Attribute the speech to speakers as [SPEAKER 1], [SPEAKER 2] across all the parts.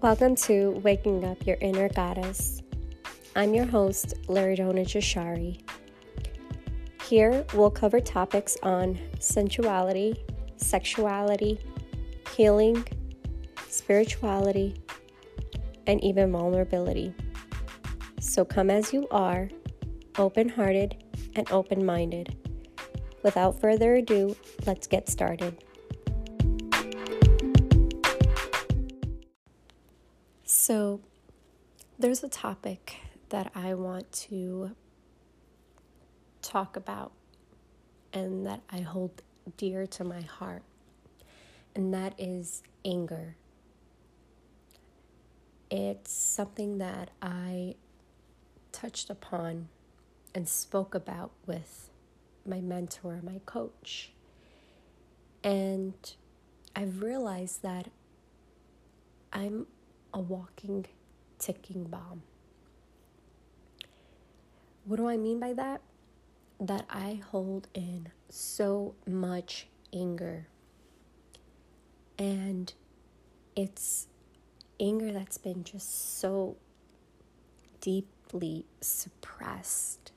[SPEAKER 1] Welcome to Waking Up Your Inner Goddess. I'm your host, Liridona Jashari. Here we'll cover topics on sensuality, sexuality, healing, spirituality, and even vulnerability. So come as you are, open hearted and open minded. Without further ado, let's get started. So, there's a topic that I want to talk about and that I hold dear to my heart, and that is anger. It's something that I touched upon and spoke about with my mentor, my coach. And I've realized that I'm a walking, ticking bomb. What do I mean by that? That I hold in so much anger. And it's anger that's been just so deeply suppressed.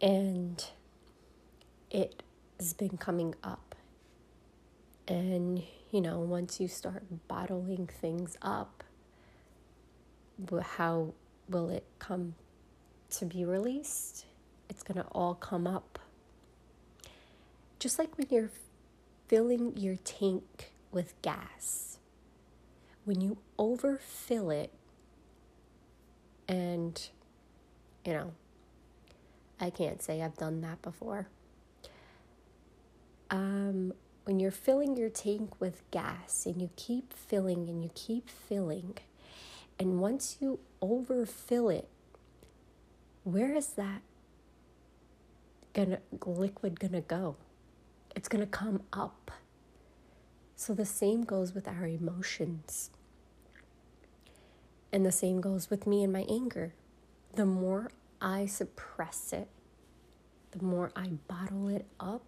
[SPEAKER 1] And it has been coming up. And you know, once you start bottling things up, how will it come to be released? It's going to all come up. Just like when you're filling your tank with gas, when you overfill it, and you know, I can't say I've done that before. Um, when you're filling your tank with gas and you keep filling and you keep filling, and once you overfill it, where is that gonna liquid gonna go? It's gonna come up. So the same goes with our emotions. And the same goes with me and my anger. The more I suppress it, the more I bottle it up,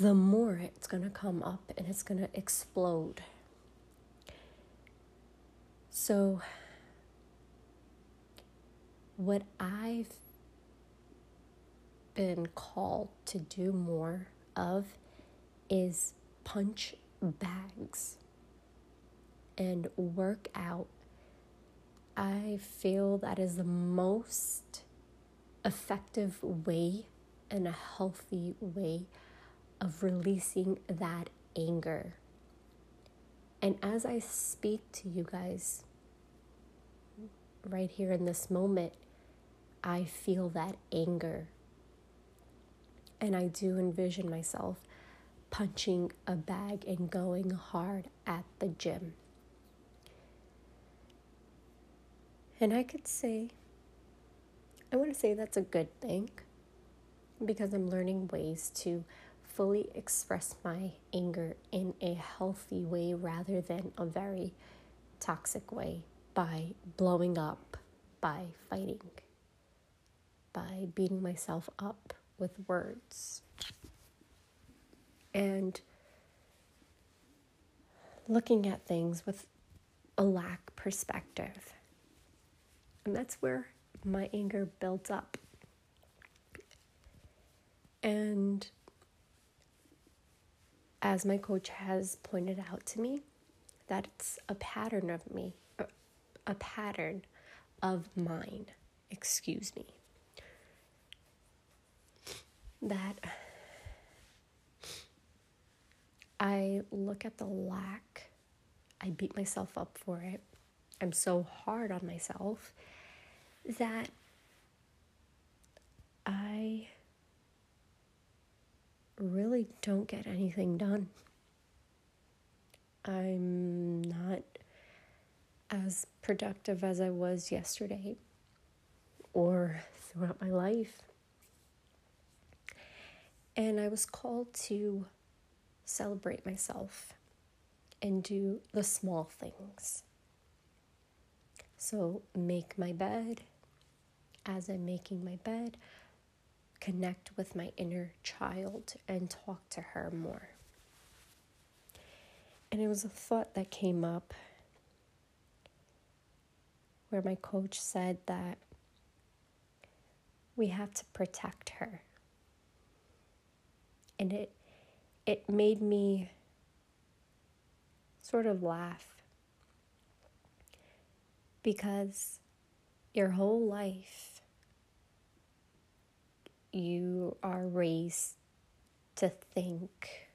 [SPEAKER 1] the more it's going to come up and it's going to explode. So, what I've been called to do more of is punch bags and work out. I feel that is the most effective way and a healthy way of releasing that anger. And as I speak to you guys right here in this moment, I feel that anger. And I do envision myself punching a bag and going hard at the gym. And I could say, I want to say that's a good thing because I'm learning ways to fully express my anger in a healthy way rather than a very toxic way by blowing up, by fighting, by beating myself up with words. And looking at things with a lack perspective. And that's where my anger built up. And as my coach has pointed out to me, that it's a pattern of me, a pattern of mine, excuse me. That I look at the lack, I beat myself up for it. I'm so hard on myself that I really don't get anything done. I'm not as productive as I was yesterday or throughout my life. And I was called to celebrate myself and do the small things. So, make my bed. As I'm making my bed, connect with my inner child and talk to her more. And it was a thought that came up where my coach said that we have to protect her. And it it made me sort of laugh because your whole life you are raised to think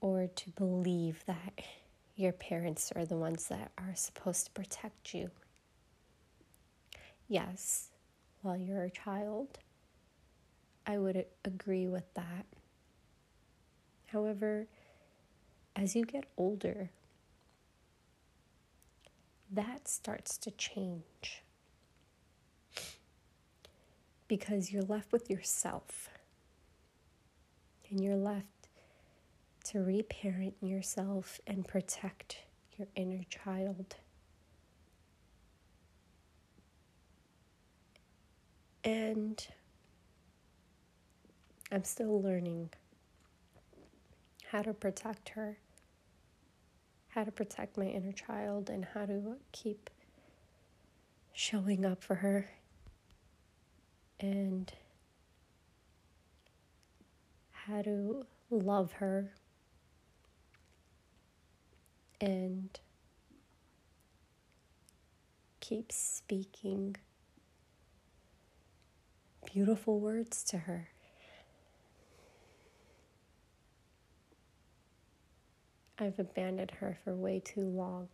[SPEAKER 1] or to believe that your parents are the ones that are supposed to protect you. Yes, while you're a child, I would agree with that. However, as you get older, that starts to change because you're left with yourself and you're left to reparent yourself and protect your inner child. And I'm still learning how to protect her, how to protect my inner child, and how to keep showing up for her and how to love her and keep speaking beautiful words to her. I've abandoned her for way too long.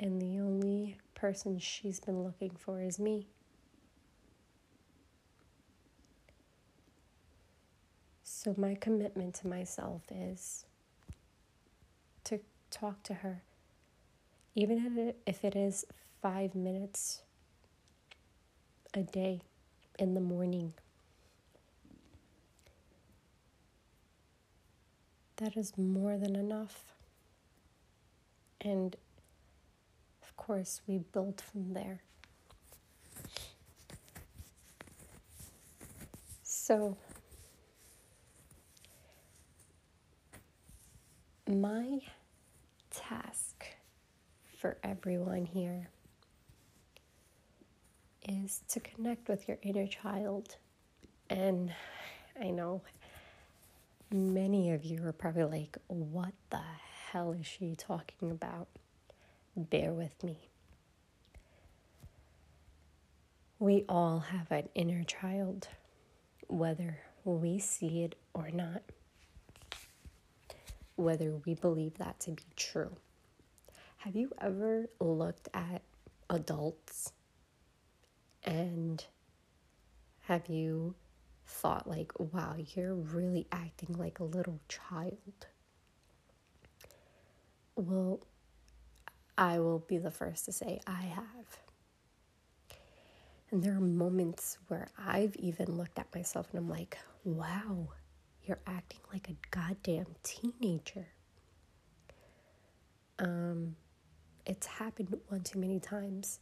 [SPEAKER 1] And the only person she's been looking for is me. So, my commitment to myself is to talk to her, even if it is five minutes a day in the morning. That is more than enough. And course, we build from there. So, my task for everyone here is to connect with your inner child. And I know many of you are probably like, what the hell is she talking about? Bear with me. We all have an inner child, whether we see it or not whether we believe that to be true. Have you ever looked at adults and have you thought, like, wow, you're really acting like a little child? Well, I will be the first to say I have. And there are moments where I've even looked at myself and I'm like, wow, you're acting like a goddamn teenager. Um, it's happened one too many times.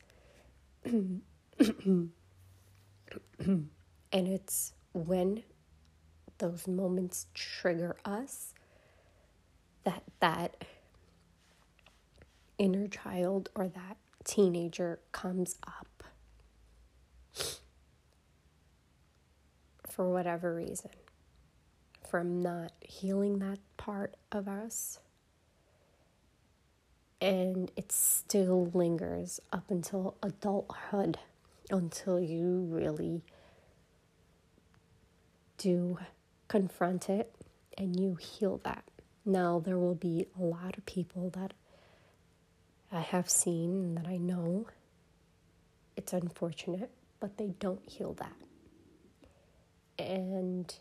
[SPEAKER 1] and it's when those moments trigger us that that inner child or that teenager comes up for whatever reason from not healing that part of us. And it still lingers up until adulthood, until you really do confront it and you heal that. Now, there will be a lot of people that I have seen and that I know. It's unfortunate, but they don't heal that. And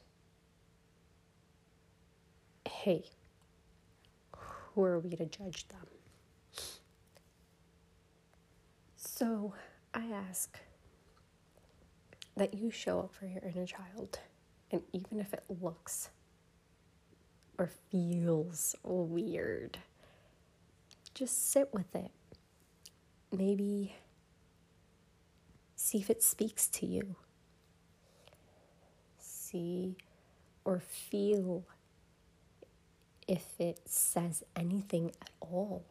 [SPEAKER 1] hey, who are we to judge them? So I ask that you show up for your inner child, and even if it looks or feels weird, just sit with it. Maybe see if it speaks to you. See or feel if it says anything at all.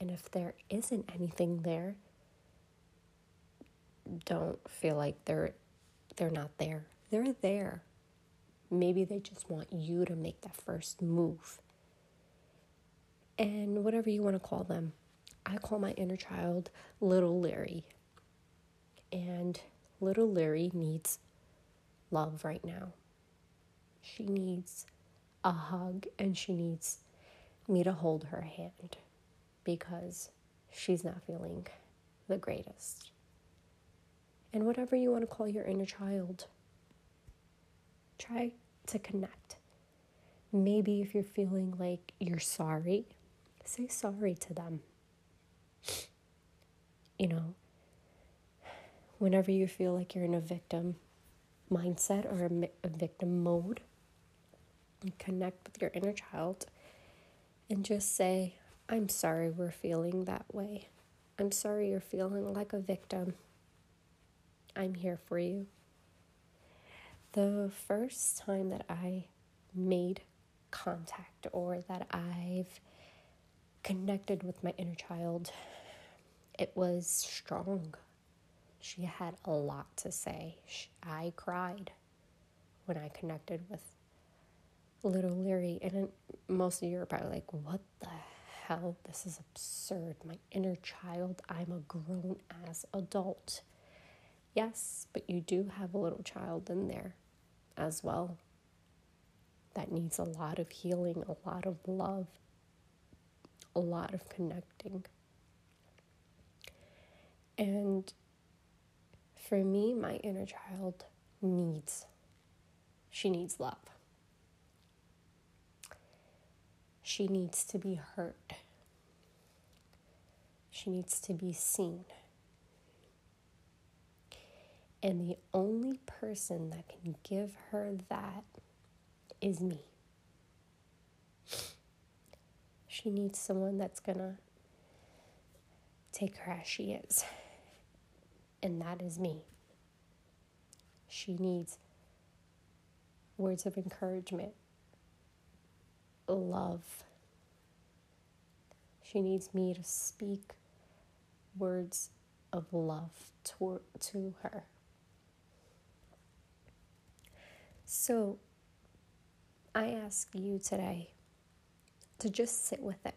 [SPEAKER 1] And if there isn't anything there, don't feel like they're they're not there. They're there. Maybe they just want you to make that first move. And whatever you want to call them. I call my inner child little Larry. And little Larry needs love right now. She needs a hug and she needs me to hold her hand because she's not feeling the greatest. And whatever you want to call your inner child, try to connect. Maybe if you're feeling like you're sorry, say sorry to them. You know, whenever you feel like you're in a victim mindset or a, a victim mode, connect with your inner child and just say, I'm sorry we're feeling that way. I'm sorry you're feeling like a victim. I'm here for you. The first time that I made contact or that I've connected with my inner child, it was strong. She had a lot to say. I cried when I connected with little Leary. and most of you are probably like, what the hell? This is absurd. My inner child, I'm a grown ass adult. Yes, but you do have a little child in there as well that needs a lot of healing, a lot of love, a lot of connecting. And for me, my inner child needs, she needs love. She needs to be heard. She needs to be seen. And the only person that can give her that is me. She needs someone that's gonna take her as she is. And that is me. She needs words of encouragement, love. She needs me to speak words of love to, to her. So I ask you today to just sit with it.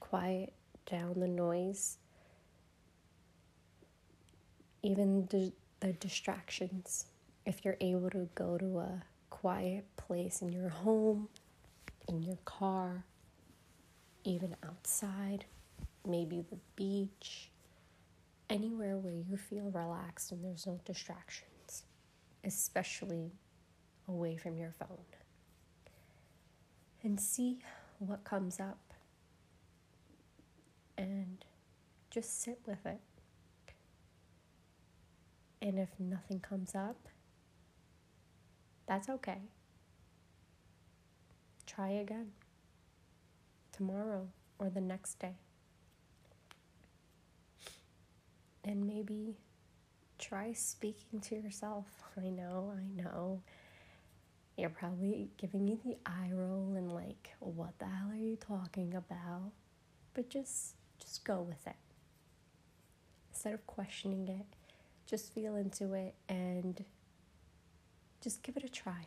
[SPEAKER 1] Quiet down the noise, even the, the distractions. If you're able to go to a quiet place in your home, in your car, even outside, maybe the beach, anywhere where you feel relaxed and there's no distractions, especially away from your phone. And see what comes up and just sit with it. And if nothing comes up, that's okay. Try again tomorrow or the next day. And maybe try speaking to yourself. I know, I know. You're probably giving me the eye roll and like, what the hell are you talking about? But just just go with it. Instead of questioning it, just feel into it and just give it a try.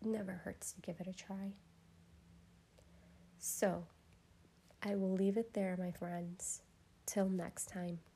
[SPEAKER 1] It never hurts to give it a try. So, I will leave it there, my friends. Till next time.